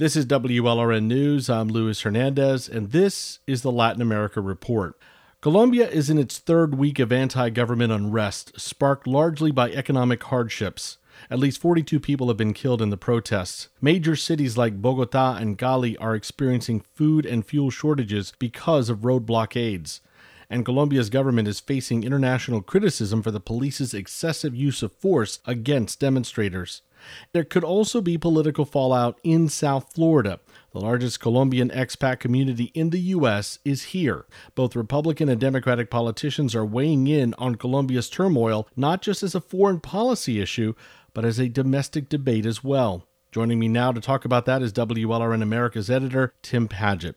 This is WLRN News. I'm Luis Hernandez, and this is the Latin America Report. Colombia is in its third week of anti government unrest, sparked largely by economic hardships. At least 42 people have been killed in the protests. Major cities like Bogota and Cali are experiencing food and fuel shortages because of road blockades. And Colombia's government is facing international criticism for the police's excessive use of force against demonstrators. There could also be political fallout in South Florida. The largest Colombian expat community in the U.S. is here. Both Republican and Democratic politicians are weighing in on Colombia's turmoil, not just as a foreign policy issue, but as a domestic debate as well. Joining me now to talk about that is WLRN America's editor, Tim Padgett.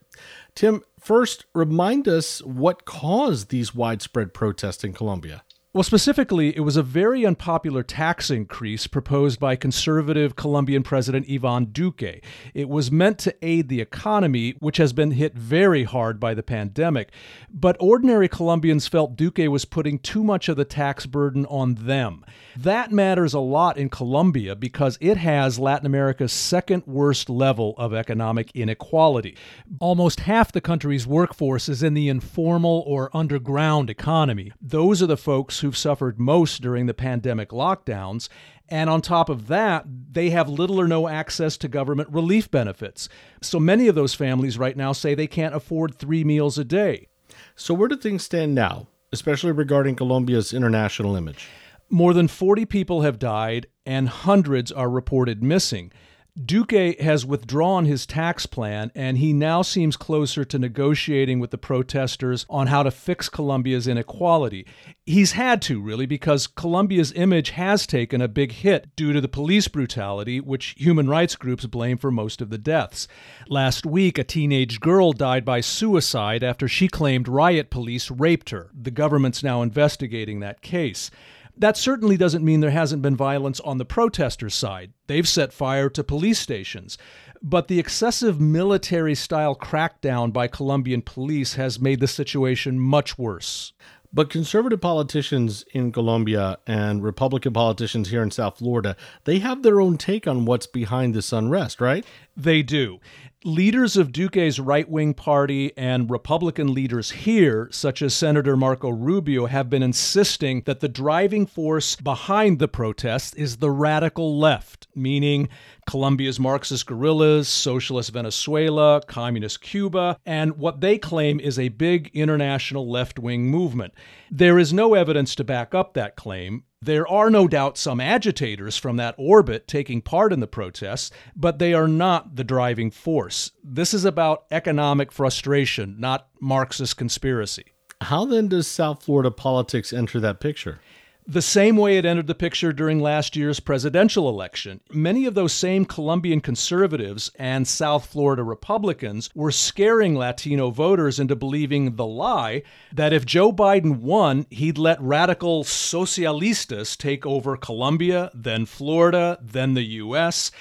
Tim, first, remind us what caused these widespread protests in Colombia. Well, specifically, it was a very unpopular tax increase proposed by conservative Colombian President Ivan Duque. It was meant to aid the economy, which has been hit very hard by the pandemic. But ordinary Colombians felt Duque was putting too much of the tax burden on them. That matters a lot in Colombia because it has Latin America's second worst level of economic inequality. Almost half the country's workforce is in the informal or underground economy. Those are the folks who've suffered most during the pandemic lockdowns. And on top of that, they have little or no access to government relief benefits. So many of those families right now say they can't afford three meals a day. So, where do things stand now, especially regarding Colombia's international image? More than 40 people have died, and hundreds are reported missing. Duque has withdrawn his tax plan, and he now seems closer to negotiating with the protesters on how to fix Colombia's inequality. He's had to, really, because Colombia's image has taken a big hit due to the police brutality, which human rights groups blame for most of the deaths. Last week, a teenage girl died by suicide after she claimed riot police raped her. The government's now investigating that case. That certainly doesn't mean there hasn't been violence on the protesters' side. They've set fire to police stations. But the excessive military style crackdown by Colombian police has made the situation much worse. But conservative politicians in Colombia and Republican politicians here in South Florida, they have their own take on what's behind this unrest, right? They do. Leaders of Duque's right wing party and Republican leaders here, such as Senator Marco Rubio, have been insisting that the driving force behind the protests is the radical left, meaning Colombia's Marxist guerrillas, Socialist Venezuela, Communist Cuba, and what they claim is a big international left wing movement. There is no evidence to back up that claim. There are no doubt some agitators from that orbit taking part in the protests, but they are not the driving force. This is about economic frustration, not Marxist conspiracy. How then does South Florida politics enter that picture? The same way it entered the picture during last year's presidential election. Many of those same Colombian conservatives and South Florida Republicans were scaring Latino voters into believing the lie that if Joe Biden won, he'd let radical socialistas take over Colombia, then Florida, then the U.S.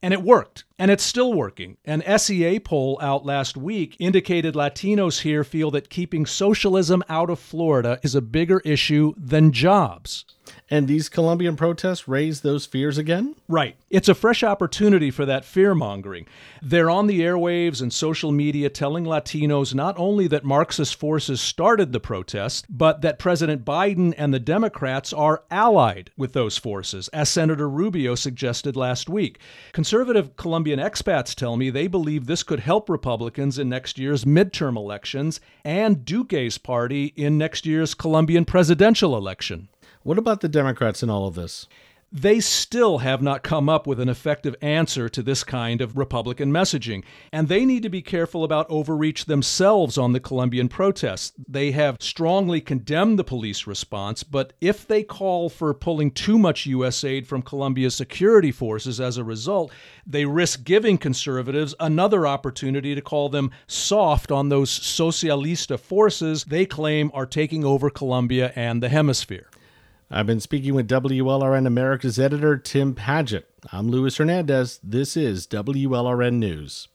And it worked, and it's still working. An SEA poll out last week indicated Latinos here feel that keeping socialism out of Florida is a bigger issue than jobs. And these Colombian protests raise those fears again? Right. It's a fresh opportunity for that fear mongering. They're on the airwaves and social media telling Latinos not only that Marxist forces started the protest, but that President Biden and the Democrats are allied with those forces, as Senator Rubio suggested last week. Conservative Colombian expats tell me they believe this could help Republicans in next year's midterm elections and Duque's party in next year's Colombian presidential election. What about the Democrats in all of this? They still have not come up with an effective answer to this kind of Republican messaging, and they need to be careful about overreach themselves on the Colombian protests. They have strongly condemned the police response, but if they call for pulling too much U.S. aid from Colombia's security forces as a result, they risk giving conservatives another opportunity to call them soft on those socialista forces they claim are taking over Colombia and the hemisphere. I've been speaking with WLRN America's editor, Tim Padgett. I'm Luis Hernandez. This is WLRN News.